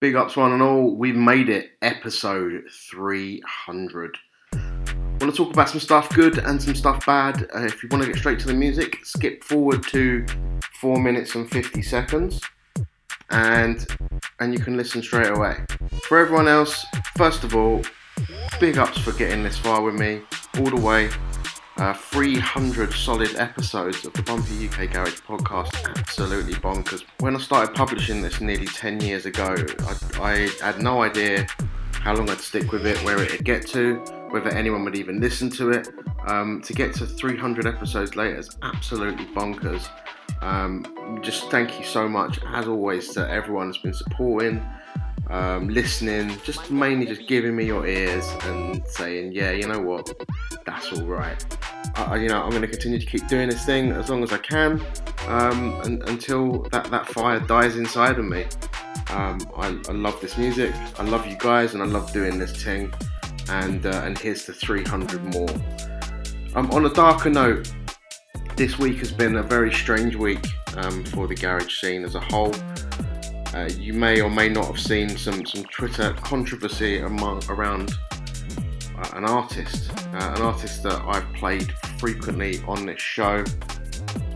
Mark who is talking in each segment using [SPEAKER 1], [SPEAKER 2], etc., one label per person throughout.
[SPEAKER 1] Big ups, one and all. We've made it, episode 300. Want to talk about some stuff good and some stuff bad? Uh, if you want to get straight to the music, skip forward to 4 minutes and 50 seconds and and you can listen straight away. For everyone else, first of all, big ups for getting this far with me all the way. Uh, 300 solid episodes of the Bumpy UK Garage podcast. Absolutely bonkers. When I started publishing this nearly 10 years ago, I, I had no idea how long I'd stick with it, where it'd get to, whether anyone would even listen to it. Um, to get to 300 episodes later is absolutely bonkers. Um, just thank you so much, as always, to everyone that's been supporting, um, listening, just mainly just giving me your ears and saying, yeah, you know what, that's all right. I, you know, I'm going to continue to keep doing this thing as long as I can, um, and, until that, that fire dies inside of me. Um, I, I, love this music. I love you guys, and I love doing this thing. And uh, and here's the 300 more. Um, on a darker note, this week has been a very strange week um, for the garage scene as a whole. Uh, you may or may not have seen some, some Twitter controversy among, around an artist, uh, an artist that I've played frequently on this show.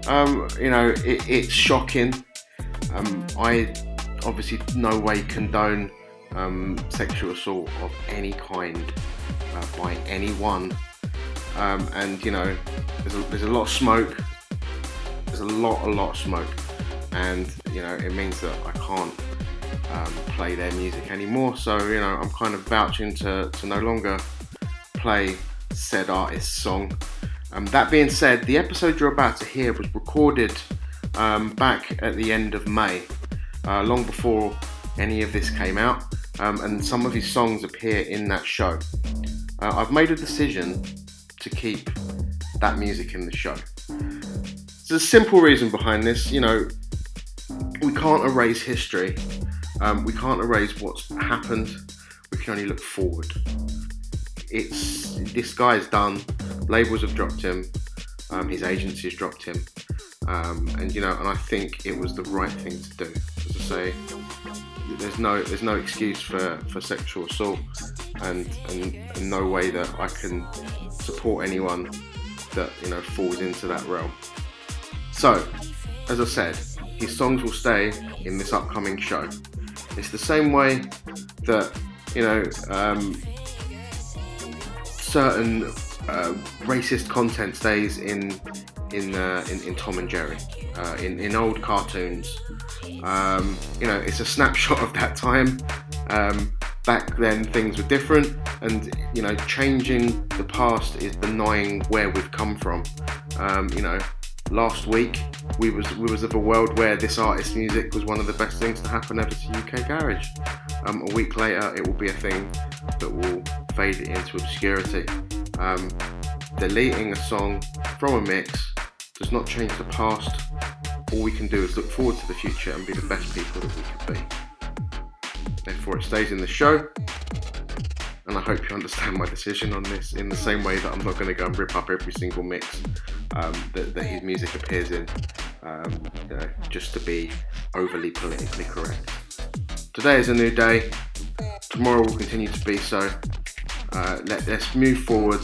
[SPEAKER 1] Um, you know, it, it's shocking. Um, I obviously no way condone um, sexual assault of any kind uh, by anyone. Um, and you know, there's a, there's a lot of smoke. There's a lot, a lot of smoke, and you know, it means that I can't um, play their music anymore. So you know, I'm kind of vouching to to no longer play said artist's song. Um, that being said, the episode you're about to hear was recorded um, back at the end of May, uh, long before any of this came out, um, and some of his songs appear in that show. Uh, I've made a decision to keep that music in the show. There's a simple reason behind this. You know, we can't erase history. Um, we can't erase what's happened. We can only look forward. It's this guy's done. Labels have dropped him. Um, his agencies dropped him. Um, and you know, and I think it was the right thing to do. As I say, there's no there's no excuse for, for sexual assault, and, and, and no way that I can support anyone that you know falls into that realm. So, as I said, his songs will stay in this upcoming show. It's the same way that you know um, certain uh, racist content stays in in, uh, in, in Tom and Jerry, uh, in in old cartoons. Um, you know, it's a snapshot of that time. Um, back then, things were different, and you know, changing the past is denying where we've come from. Um, you know, last week we was we was of a world where this artist's music was one of the best things to happen ever to UK garage. Um, a week later, it will be a thing that will fade into obscurity. Um, deleting a song from a mix does not change the past. All we can do is look forward to the future and be the best people that we can be. Therefore, it stays in the show. And I hope you understand my decision on this in the same way that I'm not going to go and rip up every single mix um, that, that, his music appears in, um, you know, just to be overly politically correct. Today is a new day. Tomorrow will continue to be so. Uh, let, let's move forward,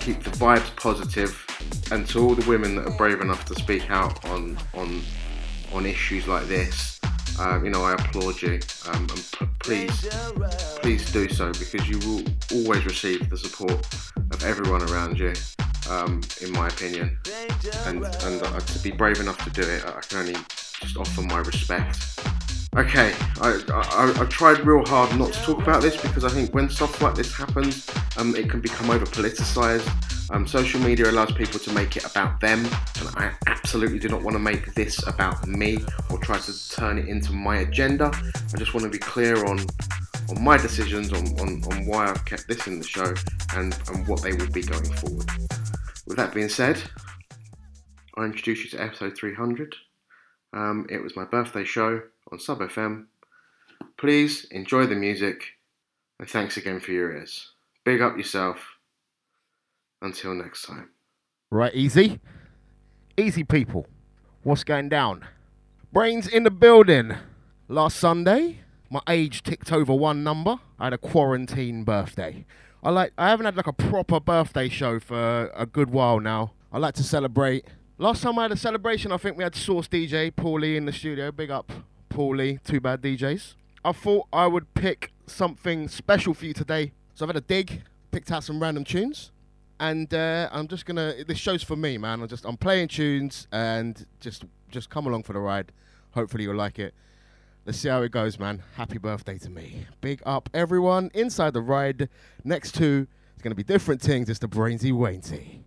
[SPEAKER 1] keep the vibes positive, and to all the women that are brave enough to speak out on on on issues like this, um, you know, I applaud you. Um, and p- please, please do so because you will always receive the support of everyone around you. Um, in my opinion, and and uh, to be brave enough to do it, I can only just offer my respect. Okay, I, I, I, tried real hard not to talk about this because I think when stuff like this happens, um, it can become over politicized. Um, social media allows people to make it about them, and I absolutely do not want to make this about me or try to turn it into my agenda. I just want to be clear on on my decisions on, on, on why I've kept this in the show and, and what they will be going forward. With that being said, I introduce you to episode 300. Um, it was my birthday show on Sub FM. Please enjoy the music and thanks again for your ears. Big up yourself. Until next time.
[SPEAKER 2] Right, easy. Easy, people. What's going down? Brainz in the building. Last Sunday,
[SPEAKER 3] my age ticked over one number. I had a quarantine birthday. I like I haven't had like a proper birthday show for a good while now. I like to celebrate. Last time I had a celebration, I think we had Source DJ Paulie in the studio. Big up Paulie, two bad DJs. I thought I would pick something special for you today. So I've had a dig, picked out some random tunes, and uh, I'm just gonna. This show's for me, man. I'm just I'm playing tunes and just just come along for the ride. Hopefully you'll like it. Let's see how it goes, man. Happy birthday to me. Big up everyone inside the ride. Next to it's gonna be different things. It's the Brainsy Wainsy.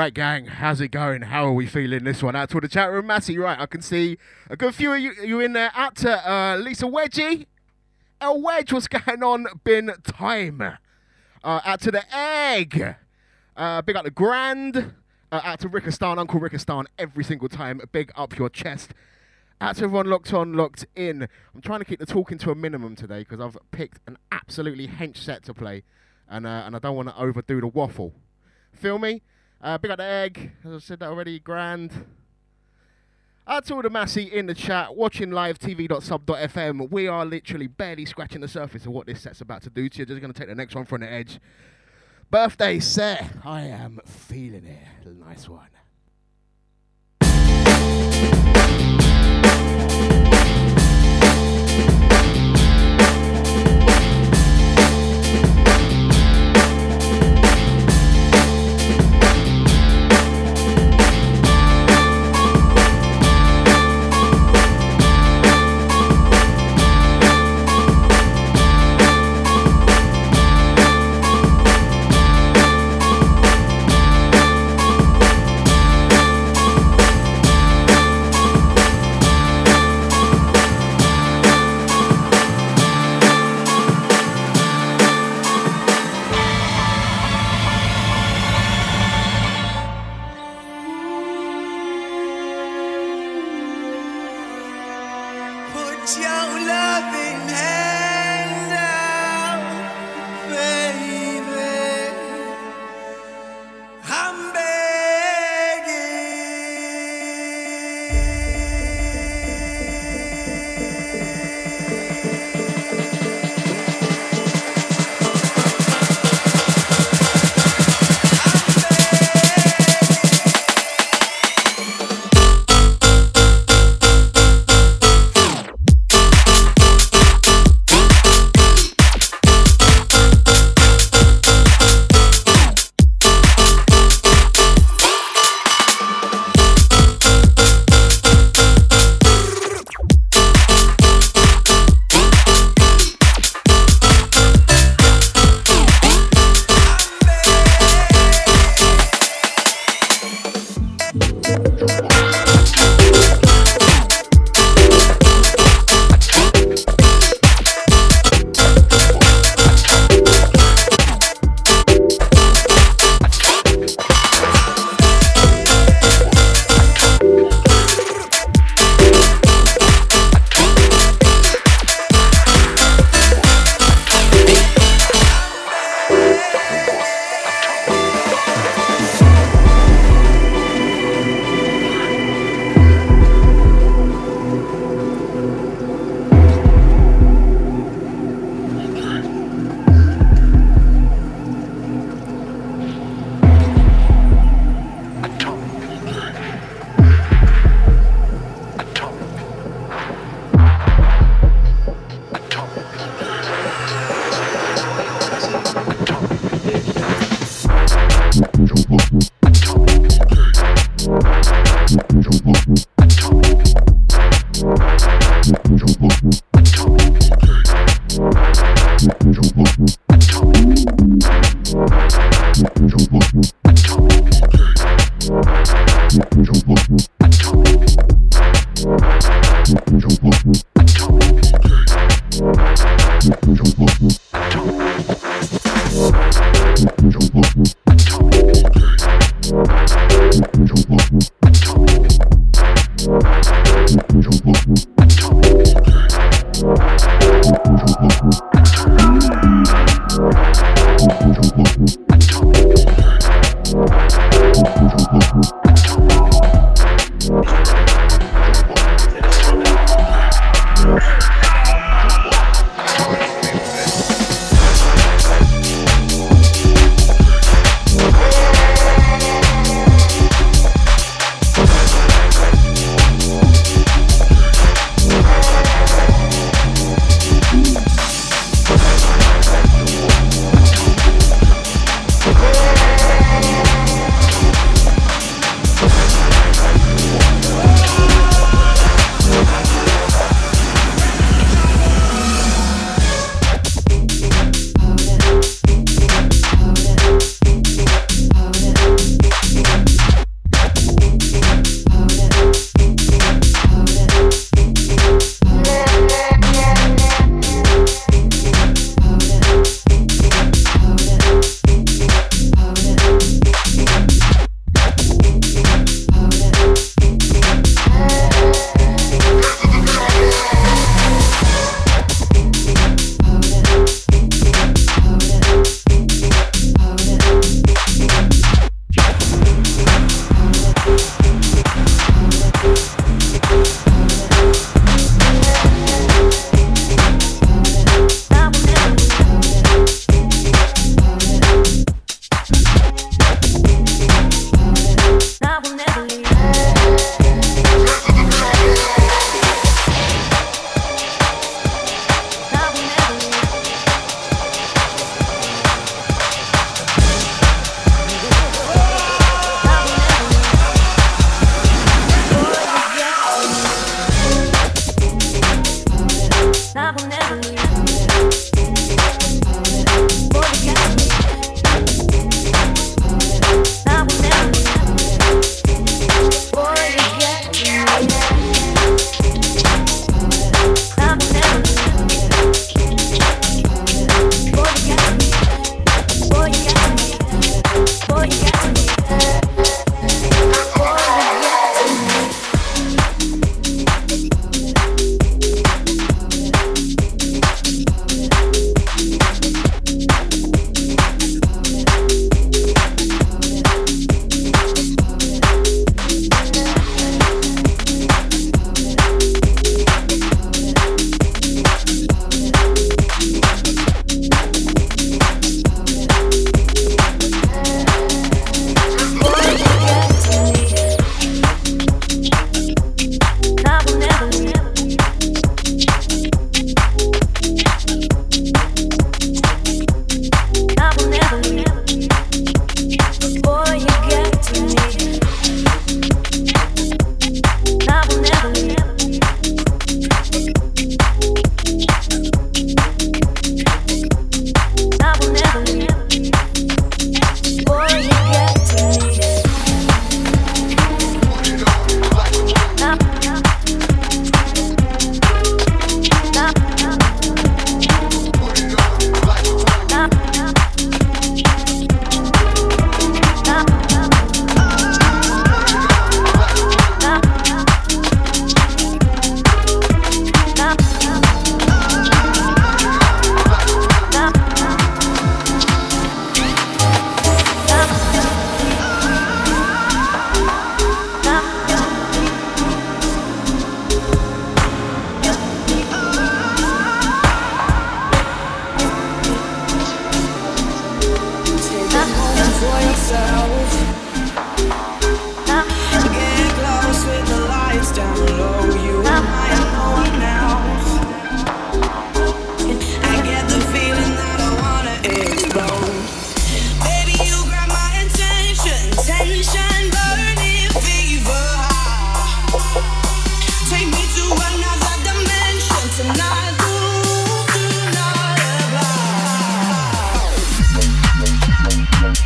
[SPEAKER 1] Right, gang, how's it going? How are we feeling this one? Out to the chat room, Matty. Right, I can see a good few of you, you in there. Out to uh, Lisa Wedgie. El Wedge, what's going on? Bin time. Uh, out to the egg. Uh, big up the grand. Uh, out to Rickistan, Uncle Rickistan, every single time. Big up your chest. Out to everyone locked on, locked in. I'm trying to keep the talking to a minimum today because I've picked an absolutely hench set to play, and uh, and I don't want to overdo the waffle. Feel me? Uh, big up the egg. As I said that already. Grand. To all the Massey in the chat, watching live tv.sub.fm. We are literally barely scratching the surface of what this set's about to do to you. Just going to take the next one from the edge. Birthday set. I am feeling it. Nice one.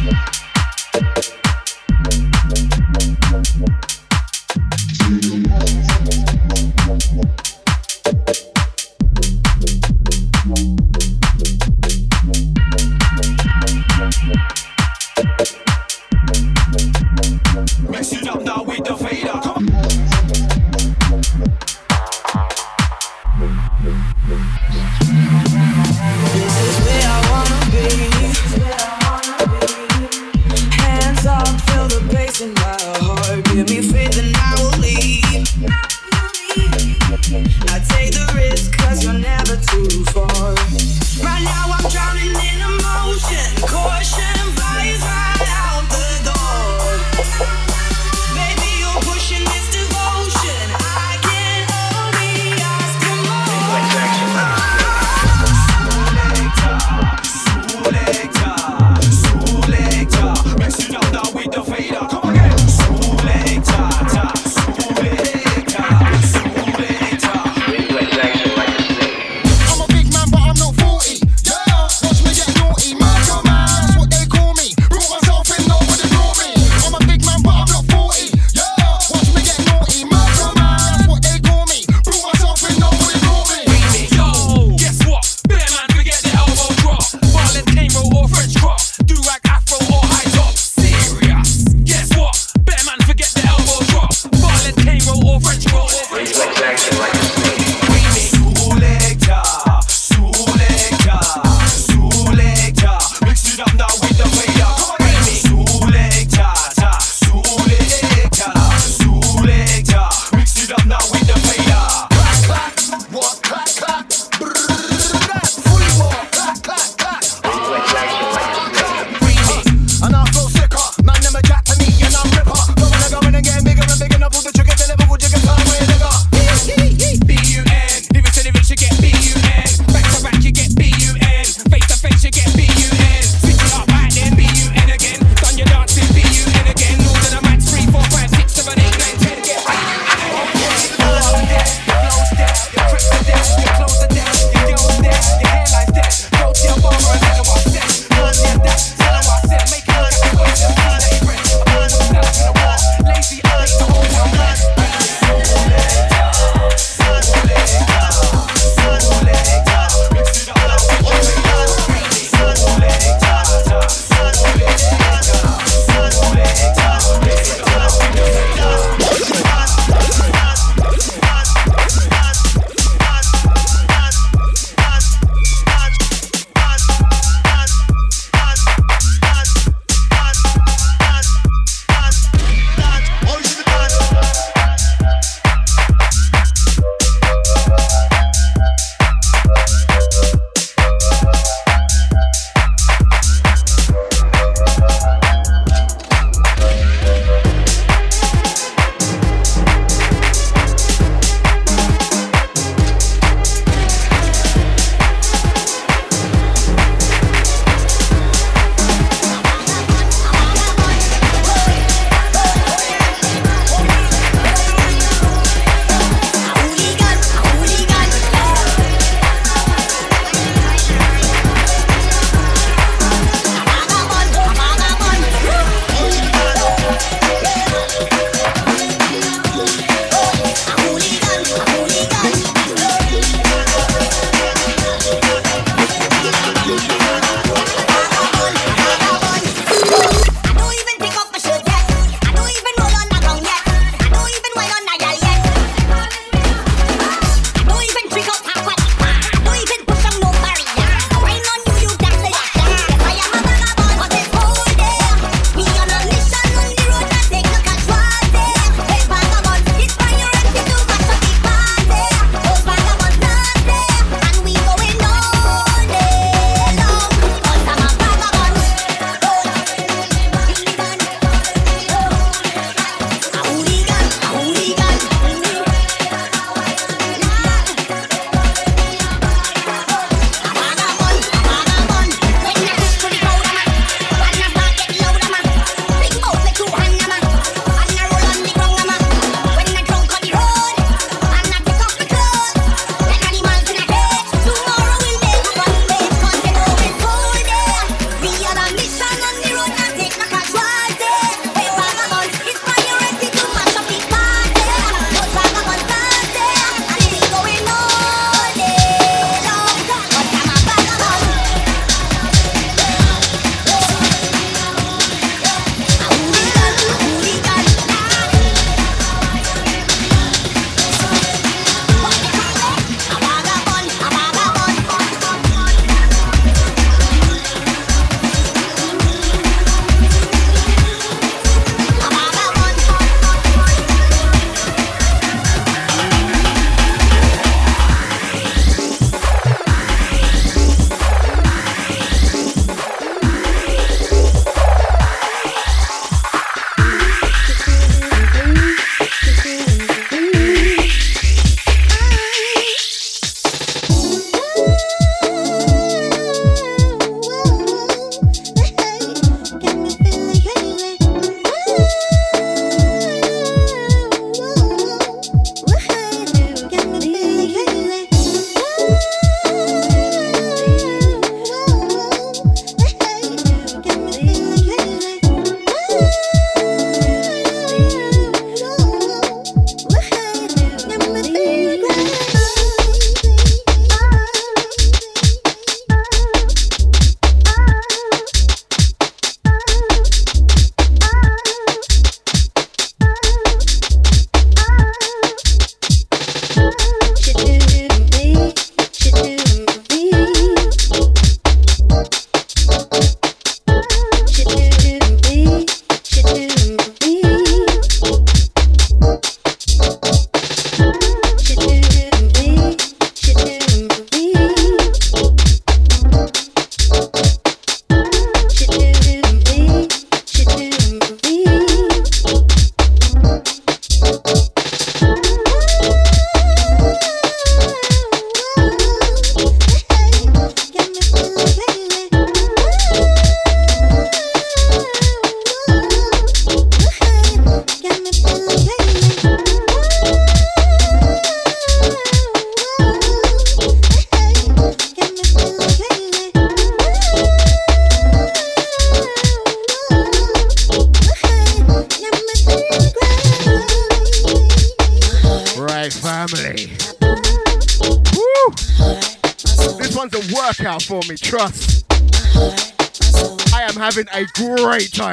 [SPEAKER 1] Yeah.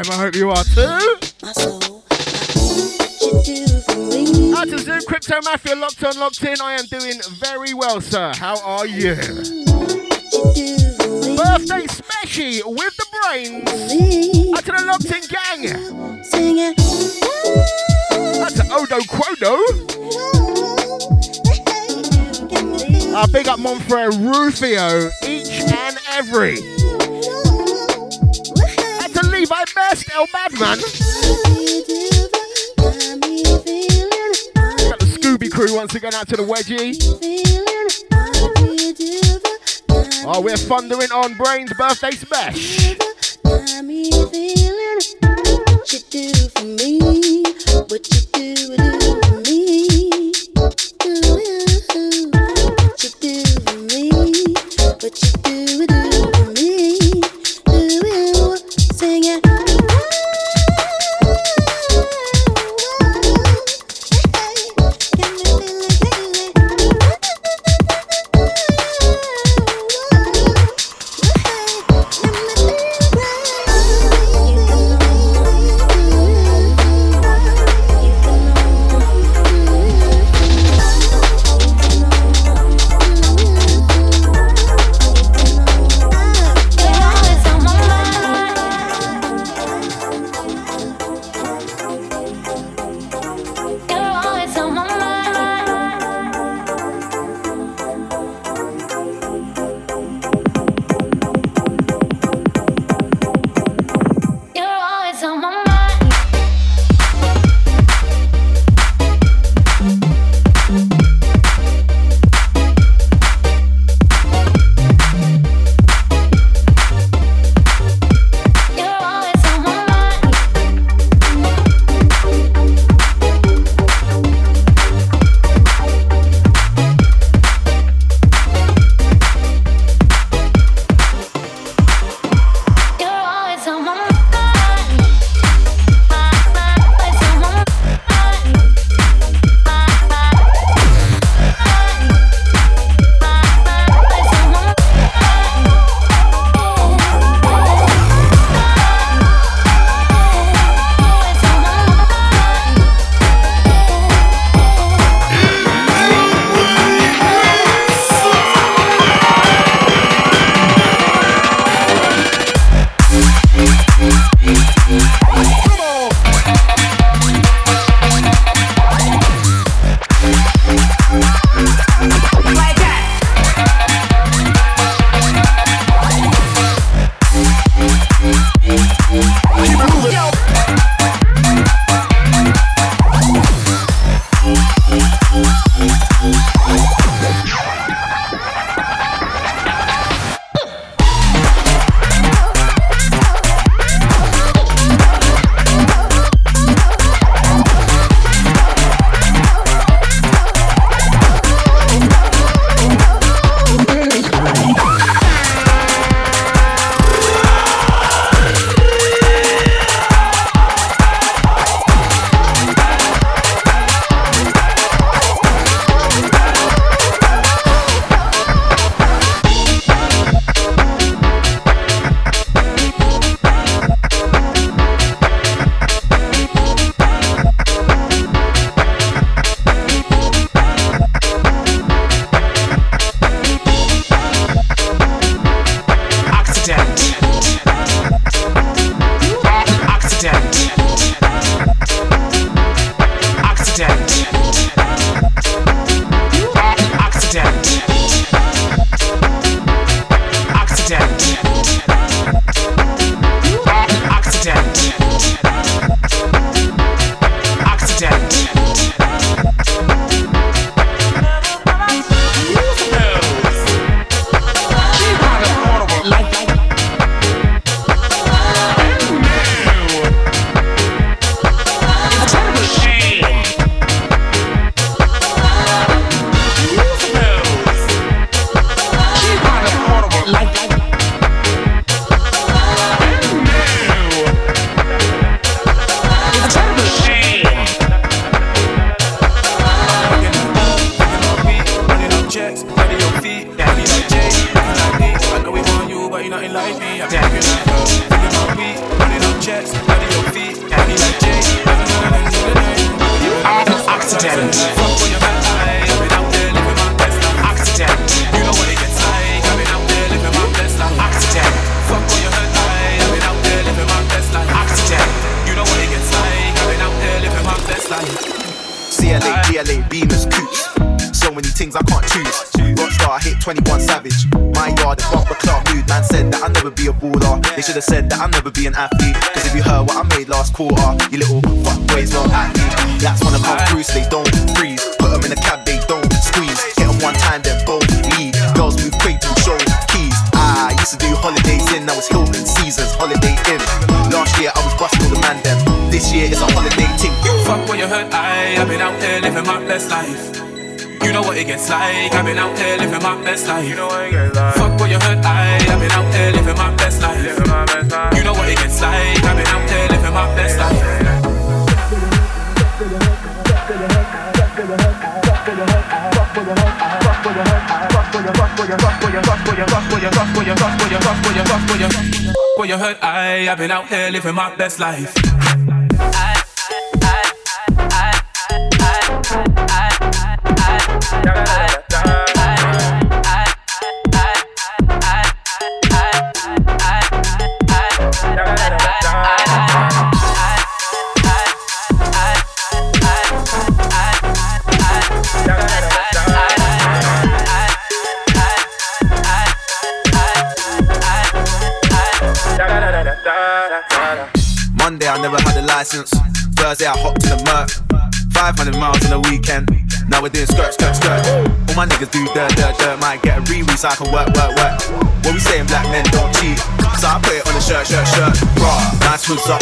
[SPEAKER 1] Time. I hope you are too. Out to Zoom, Crypto Mafia, locked on, locked in. I am doing very well, sir. How are you? Birthday Smashy with the Brainz. Out to the locked in gang. Out to Odo Quodo. Uh, big up Monfrere Rufio, each and every. Levi Best, El Madman. Got the Scooby crew once again out to the Wedgie. Oh, we're thundering on Brainz birthday smash.
[SPEAKER 4] What you do for me? What you
[SPEAKER 5] living my best life.
[SPEAKER 6] so I can work, work, work. What we saying, black men don't cheat. So I put it on the shirt, shirt, shirt. Raw, nice swoops up,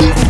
[SPEAKER 7] Yeah.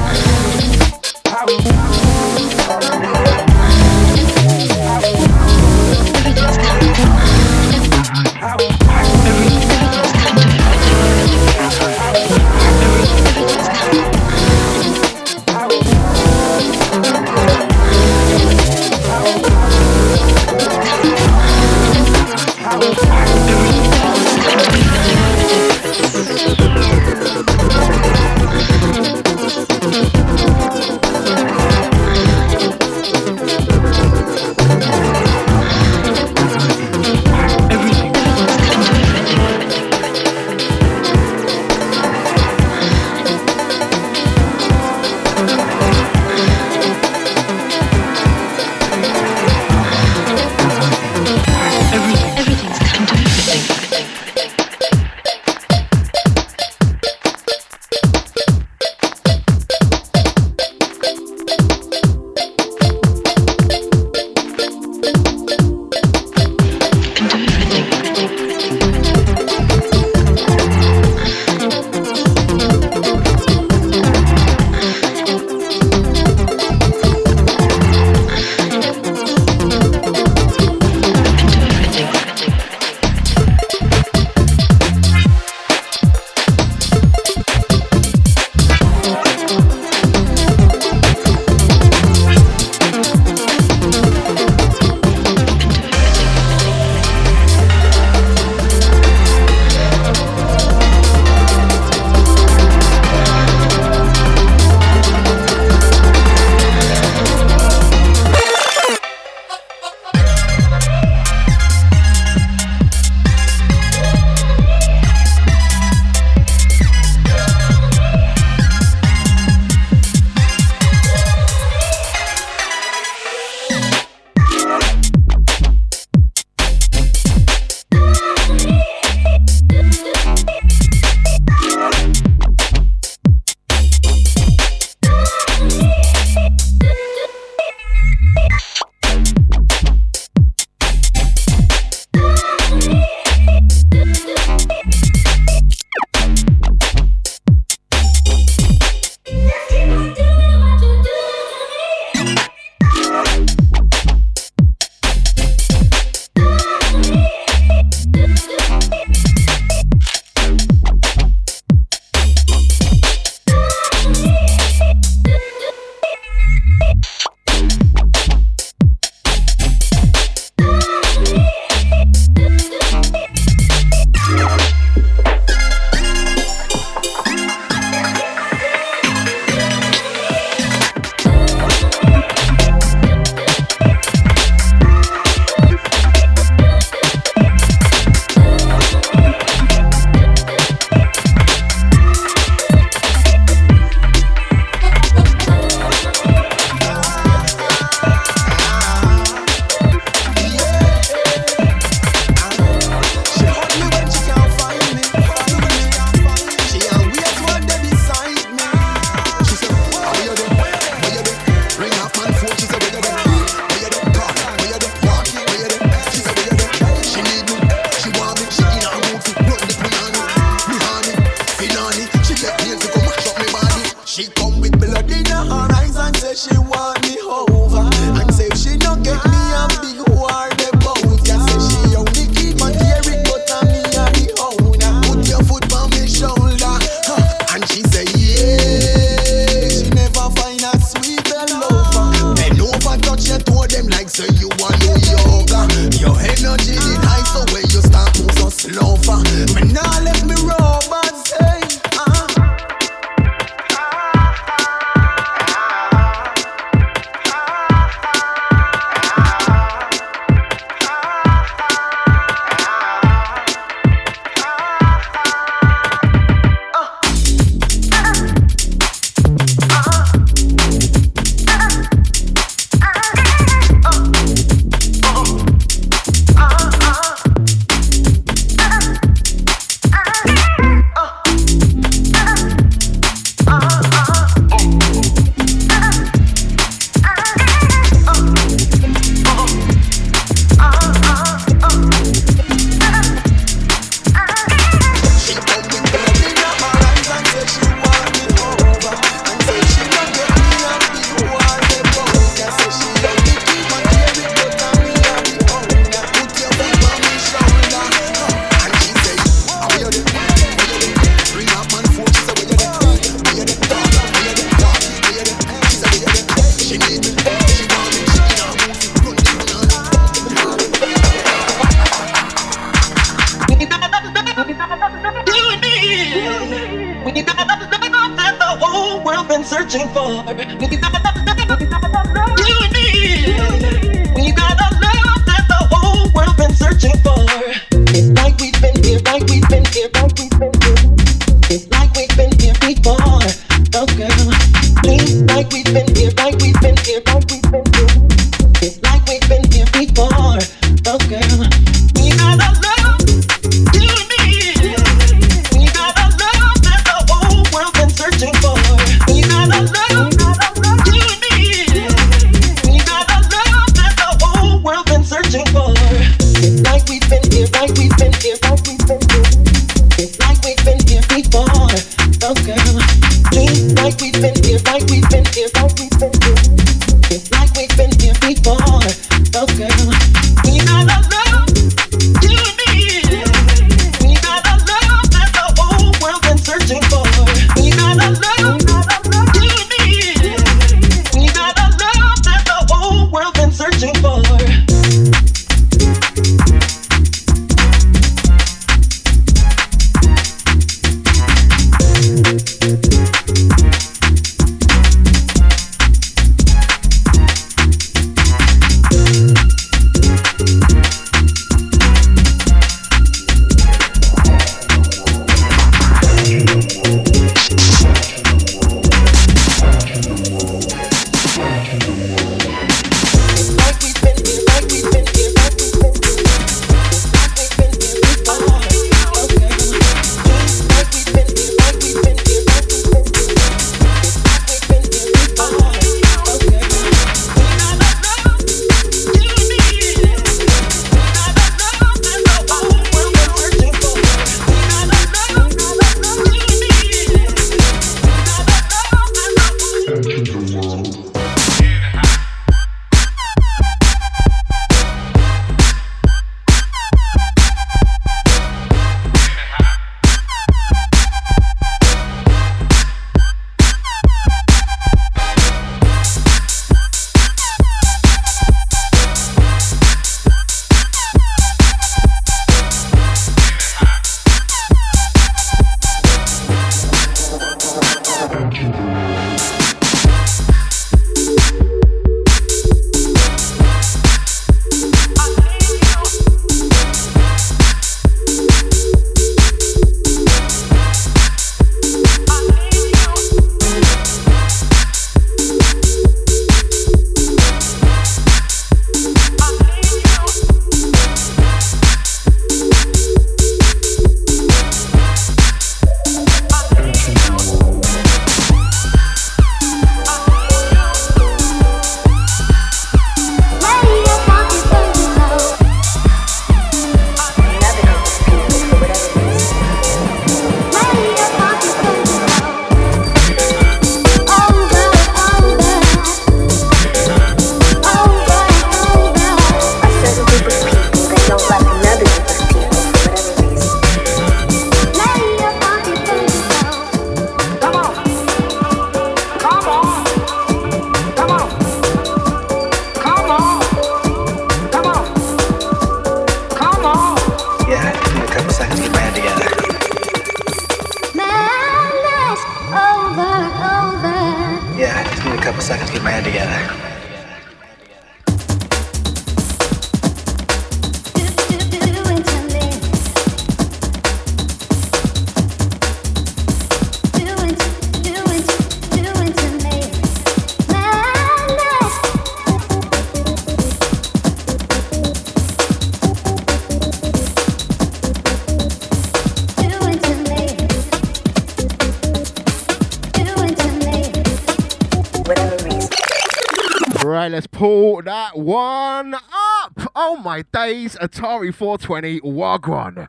[SPEAKER 1] Days, Atari 420 Wagwan.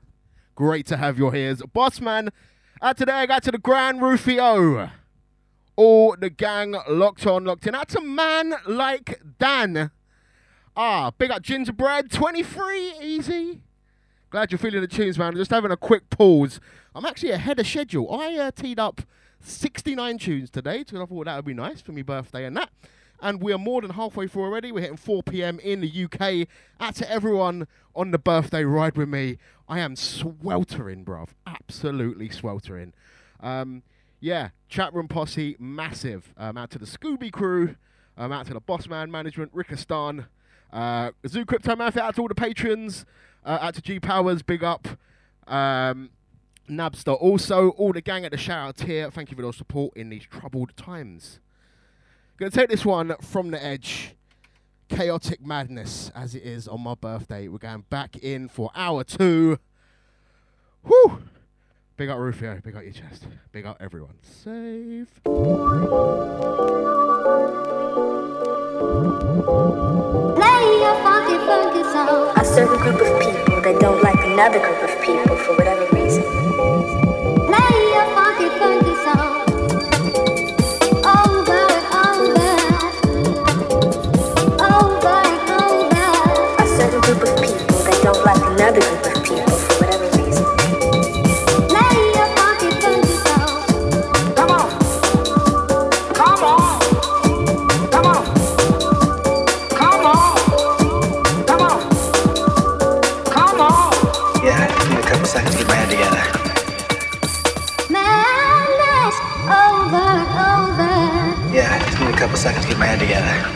[SPEAKER 1] Great to have your ears. Boss man, uh, today I got to the Grand Rufio. All the gang locked on, locked in. That's a man like Dan. Ah, big up Gingerbread, 23, easy. Glad you're feeling the tunes, man. Just having a quick pause. I'm actually ahead of schedule. I uh, teed up 69 tunes today, so I thought that would be nice for my birthday and that. And we are more than halfway through already. We're hitting 4 p.m. in the UK. Out to everyone on the birthday ride with me. I am sweltering, bruv. Absolutely sweltering. Um, yeah, chat room posse, massive. Um, out to the Scooby crew. Um, out to the Boss Man Management, Rickistan. Uh, Zoo Crypto Mafia, out to all the patrons. Uh, out to G Powers, big up. Um, Nabster also. All the gang at the shout out here. Thank you for your support in these troubled times. Gonna take this one from the edge. Chaotic madness, as it is on my birthday. We're going back in for hour two. Whew! Big up Rufio, big up your chest, big up everyone. Save.
[SPEAKER 8] Play a funky, funky song. A certain group of people that don't like another group of people for whatever reason.
[SPEAKER 9] Couple seconds to get my head together.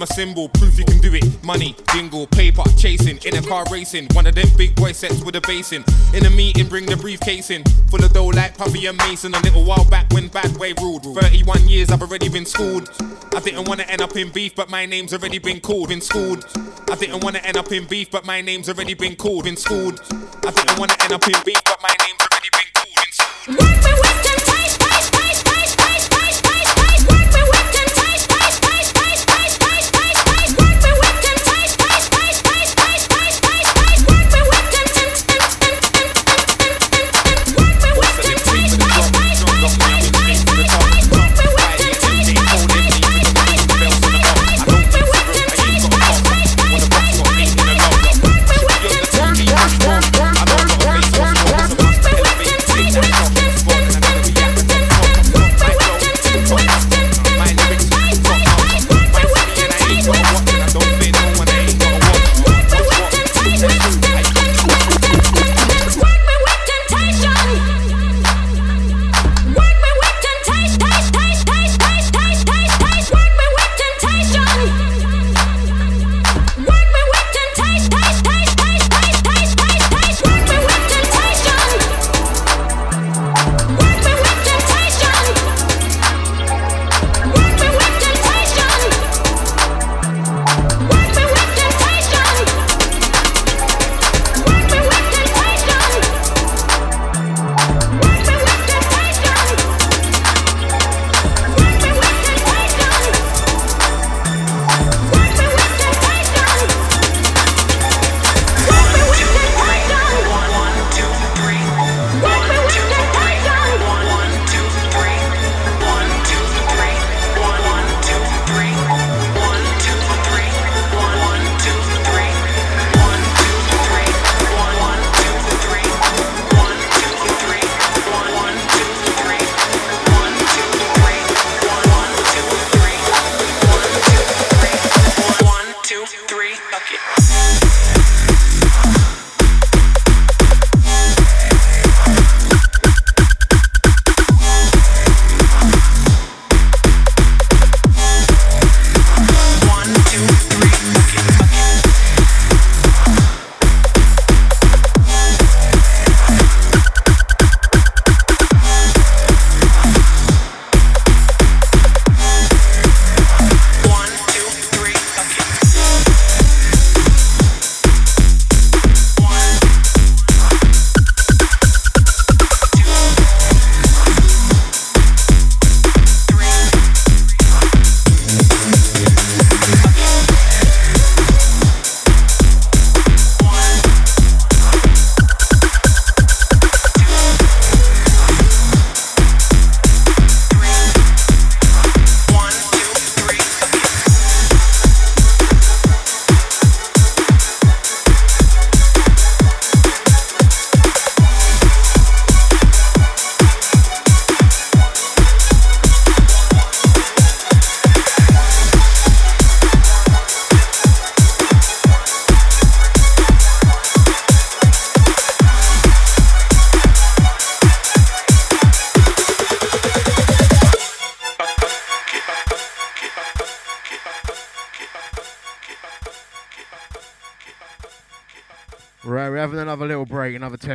[SPEAKER 9] I'm a symbol, proof you can do it. Money, jingle, paper, chasing, in a car racing. One of them big boy sets with a basin. In a meeting, bring the briefcase in. Full of dough like Puffy and Mason. A little while back when bad way ruled. 31 years I've already been schooled. I didn't wanna end up in beef, but my name's already been called. Been schooled. I didn't wanna end up in beef, but my name's already been called. Been schooled. I didn't wanna end up in beef, but my name's already been called. Been schooled.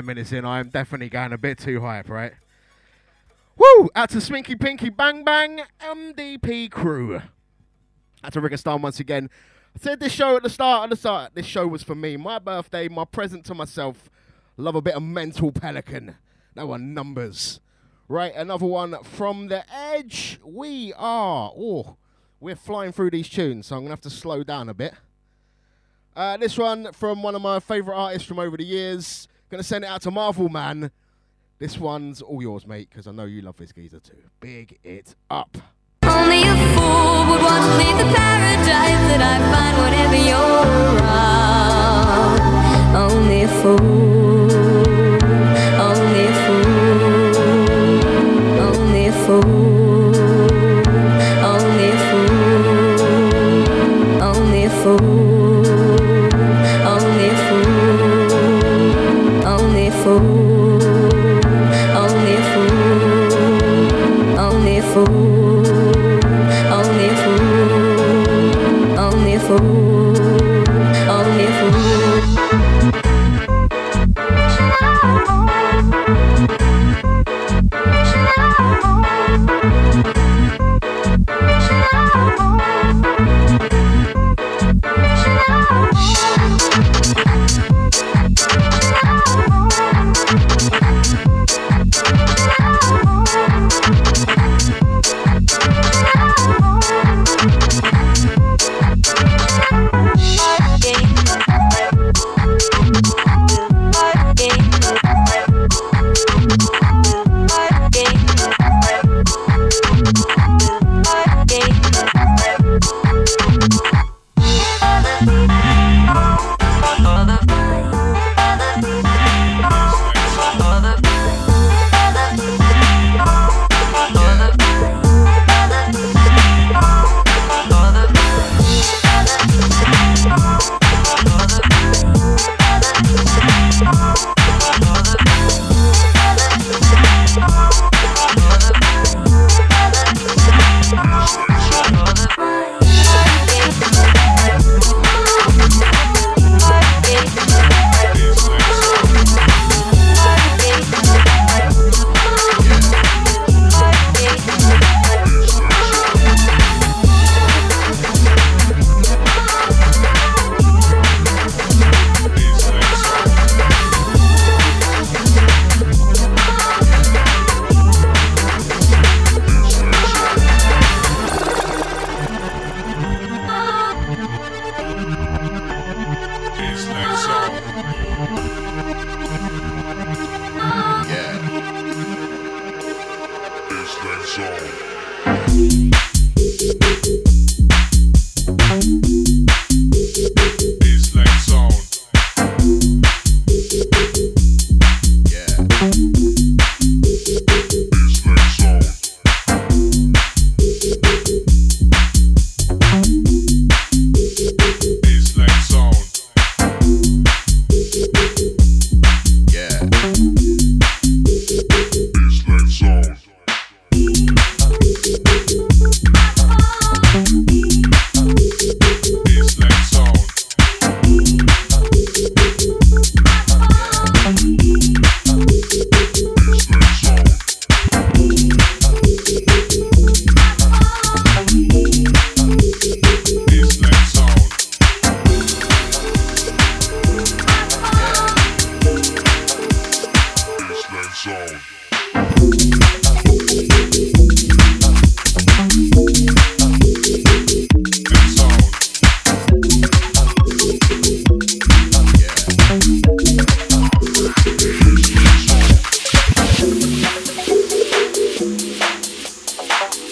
[SPEAKER 1] 10 minutes in. I am definitely going a bit too hype, right? Woo! Out to Sminky Pinky Bang Bang MDP crew. Out to Ricker Star once again. I said this show at the start at the start. This show was for me. My birthday, my present to myself. Love a bit of mental pelican. That one numbers. Right, another one from the edge. We are. Oh, we're flying through these tunes, so I'm gonna have to slow down a bit. Uh, this one from one of my favourite artists from over the years. Gonna send it out to Marvel Man. This one's all yours, mate, because I know you love this geezer too. Big it up.
[SPEAKER 10] Only a fool would want to leave the paradise that I find whenever you're around. Only a fool. Only a fool. Only a fool.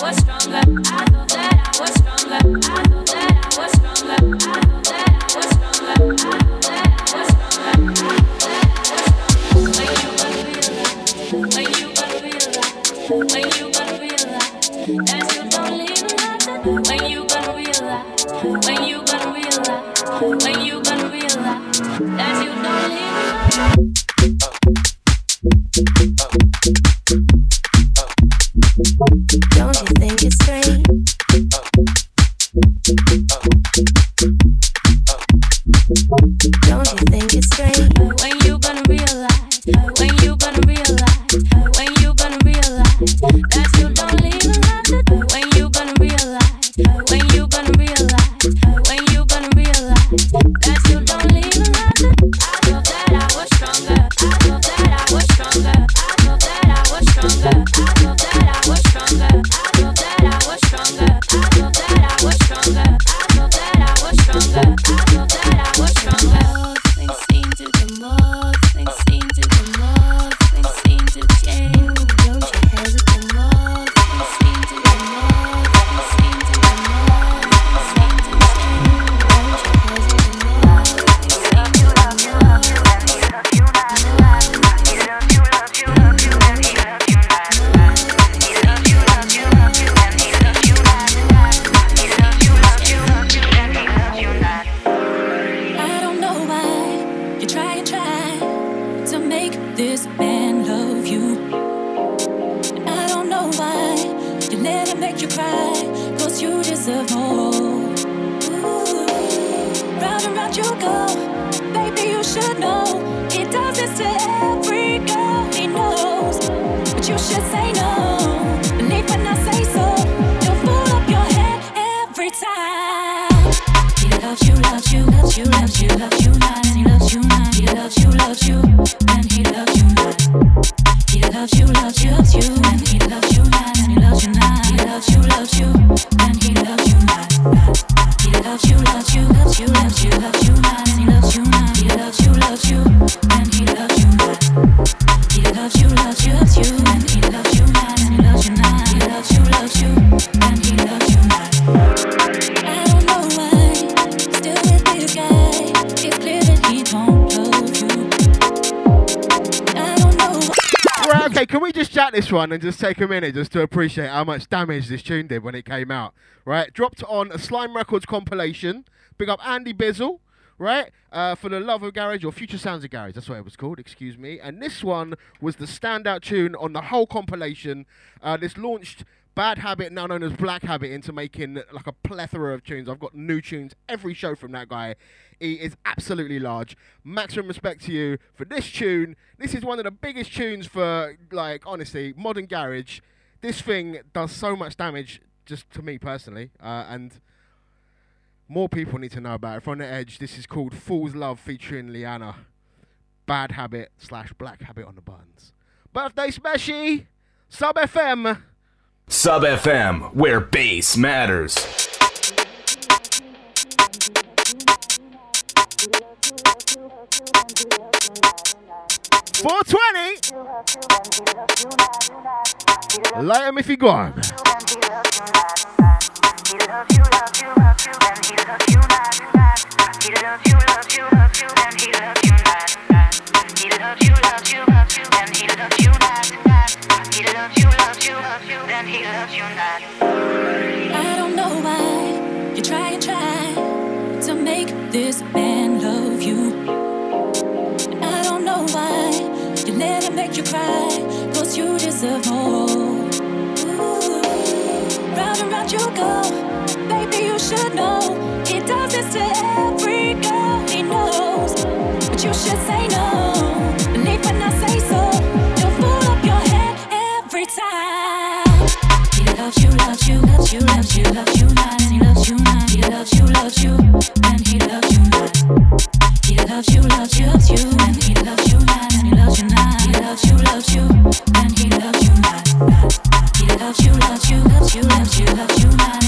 [SPEAKER 11] was stronger. I thought that I was stronger. I and
[SPEAKER 1] just take a minute just to appreciate how much damage this tune did when it came out? Right, dropped on a Slime Records compilation. Big up Andy Bizzle, right? Uh, for the Love of Garage or Future Sounds of Garage, that's what it was called, excuse me. And this one was the standout tune on the whole compilation. Uh, this launched Bad Habit, now known as Black Habit, into making like a plethora of tunes. I've got new tunes every show from that guy. He is absolutely large. Maximum respect to you for this tune. This is one of the biggest tunes for, like, honestly, modern garage. This thing does so much damage, just to me personally, uh, and more people need to know about it. From the Edge, this is called Fool's Love featuring Liana. Bad Habit slash Black Habit on the buttons. Birthday Smashy! Sub FM!
[SPEAKER 12] Sub FM, where bass matters.
[SPEAKER 1] 420! Light him if he gone.
[SPEAKER 13] I don't know why you try and try to make this man love you. I don't know why you let make you cry, cause you deserve more. Round and round you go, baby, you should know. He does this to every girl he knows, but you should say no. Believe when I say so, you'll fool up your head every time. He loves you, loves you, loves you, loves you, loves you loves you loves you, loves you, and he loves you. Loves you, and he loves you not, you loves you, loves you,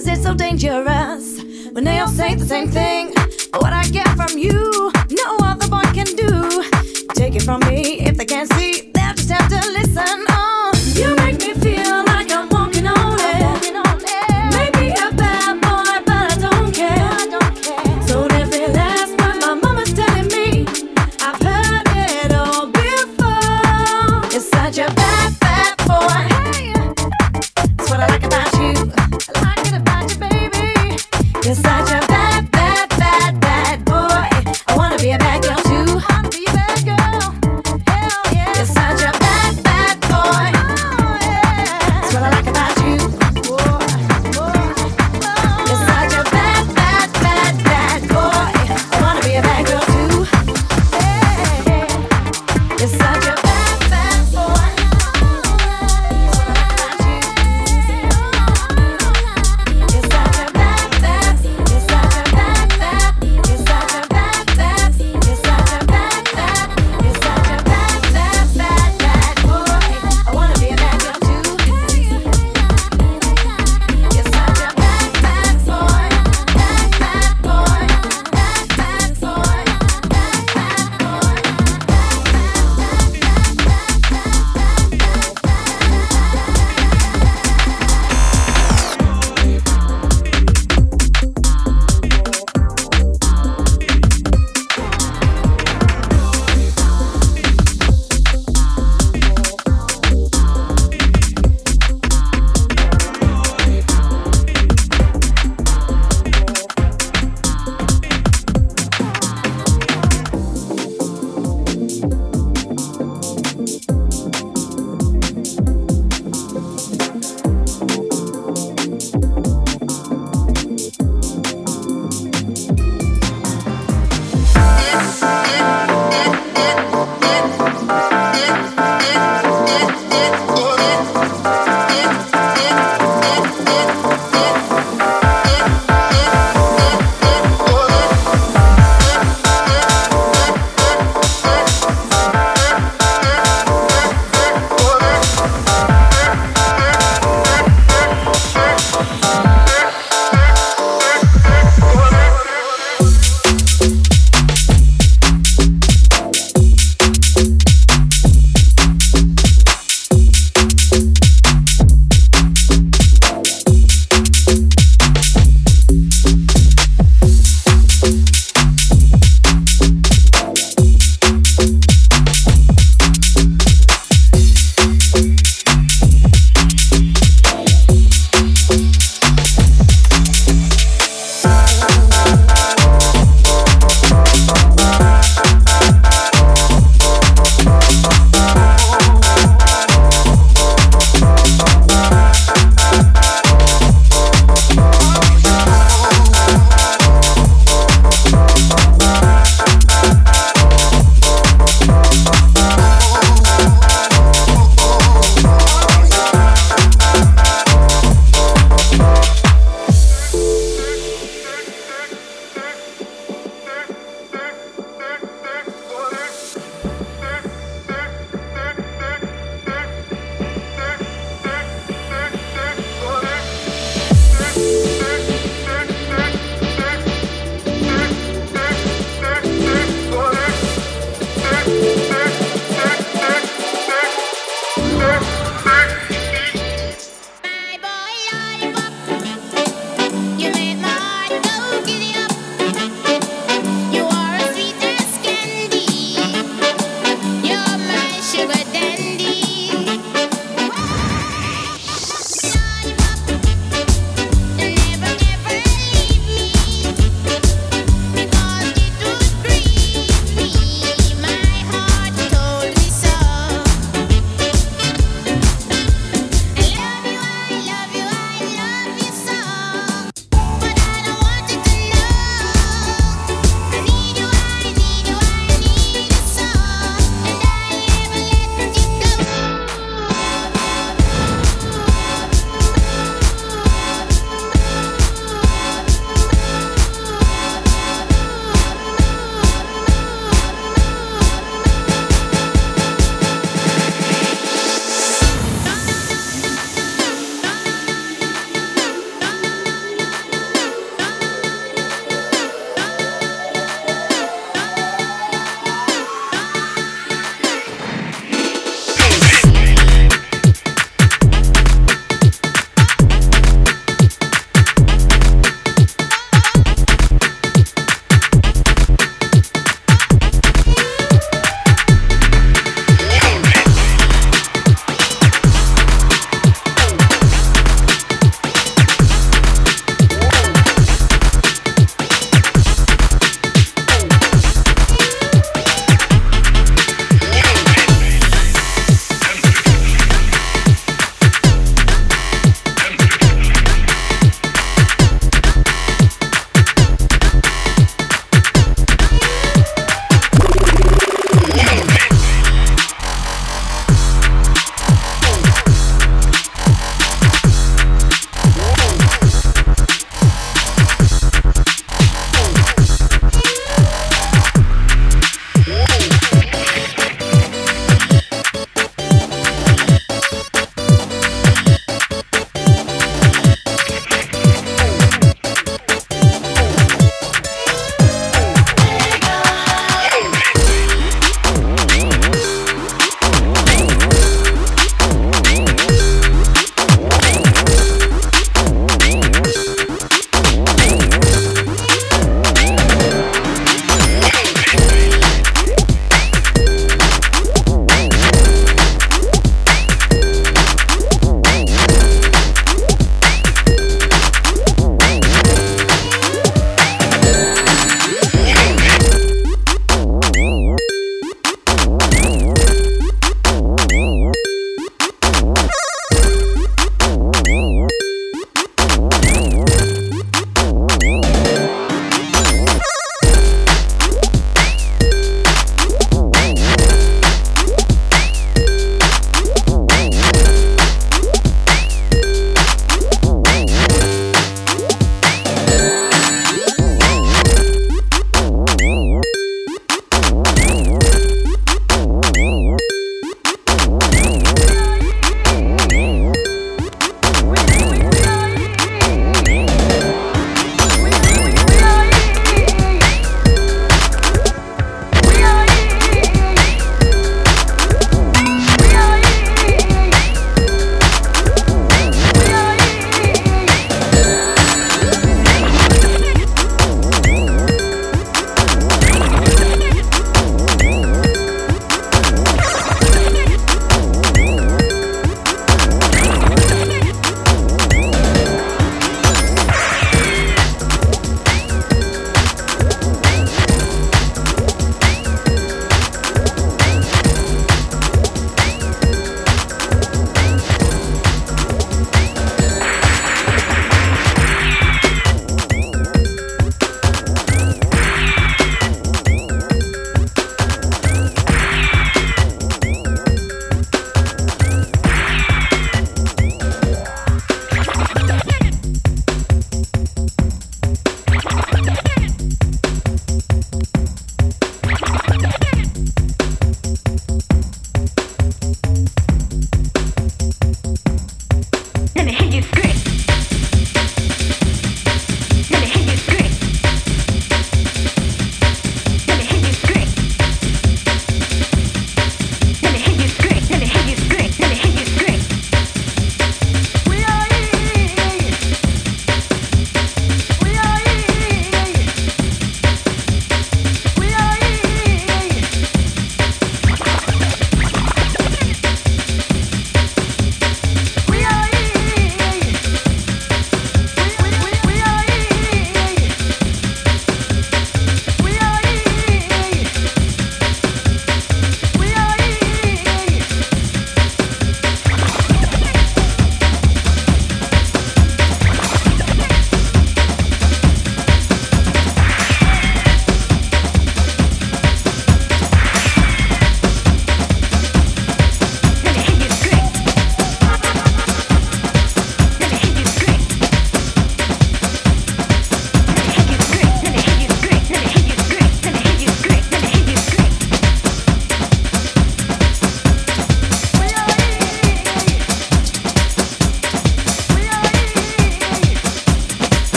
[SPEAKER 13] Cause it's
[SPEAKER 14] so dangerous when they all say the same thing. What I get from you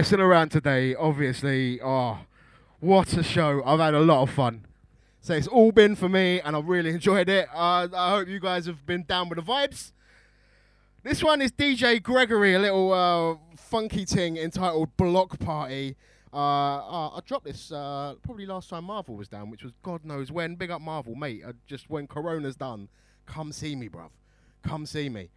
[SPEAKER 1] messing around today. Obviously, oh, what a show! I've had a lot of fun. So it's all been for me, and I've really enjoyed it. Uh, I hope you guys have been down with the vibes. This one is DJ Gregory, a little uh, funky ting entitled Block Party. Uh, uh, I dropped this uh, probably last time Marvel was down, which was God knows when. Big up Marvel, mate. Uh, just when Corona's done, come see me, bruv. Come see me.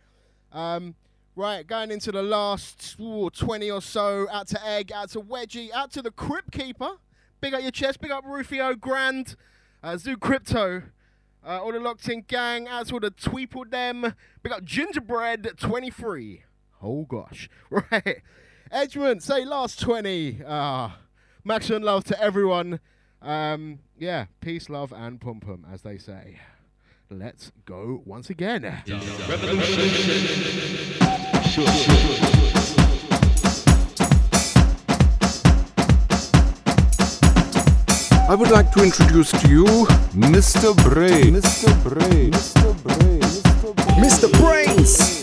[SPEAKER 1] Um, right, going into the last ooh, 20 or so. Out to Egg, out to Wedgie, out to the Crypt Keeper. Big up your chest, big up Rufio Grand, uh, Zoo Crypto. Uh, all the locked in gang, out to all the Tweeple them. Big up Gingerbread 23. Oh gosh. Right. Edgemont, say last 20. Ah, Max and love to everyone. Um, yeah, peace, love, and pum pum, as they say. Let's go once again.
[SPEAKER 15] I would like to introduce to you Mr. Bray. Mr. Bray. Mr. Bray. Mr. Brainz.
[SPEAKER 16] up, I'm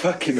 [SPEAKER 16] fucking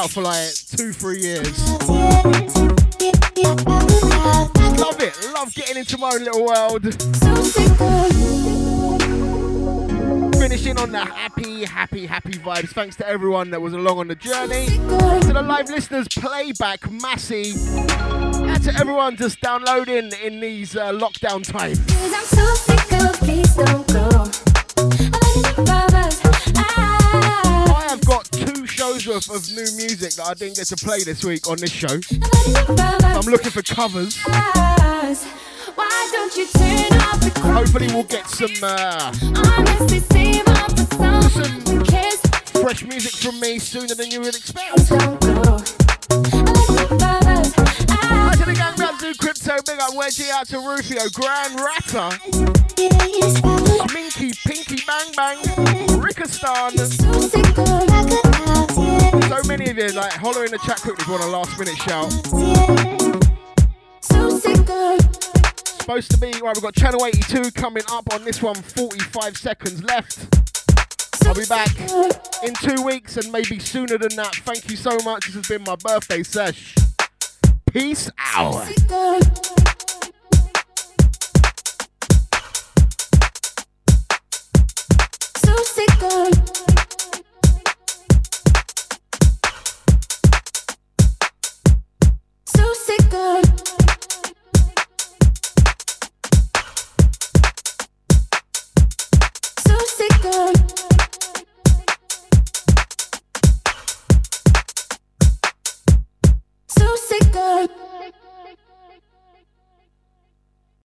[SPEAKER 1] out for like two, three years. Love it. Love getting into my own little world. Finishing on the happy, happy, happy vibes. Thanks to everyone that was along on the journey. To the live listeners, playback, Massey. And to everyone just downloading in these uh, lockdown times. music that I didn't get to play this week on this show. I'm looking for covers. Hopefully, we'll get some, uh,
[SPEAKER 17] some
[SPEAKER 1] fresh music from me sooner than you would expect. Out to the gang, we out to Crypto, big up Wedgie, out to Rufio, Grand Rapper, Minky, Pinky, Bang Bang, Rickastan. So many of you like holler in the chat quickly for a last minute shout. Supposed to be right. We've got channel 82 coming up on this one. 45 seconds left. I'll be back in two weeks and maybe sooner than that. Thank you so much. This has been my birthday sesh.
[SPEAKER 17] Peace out.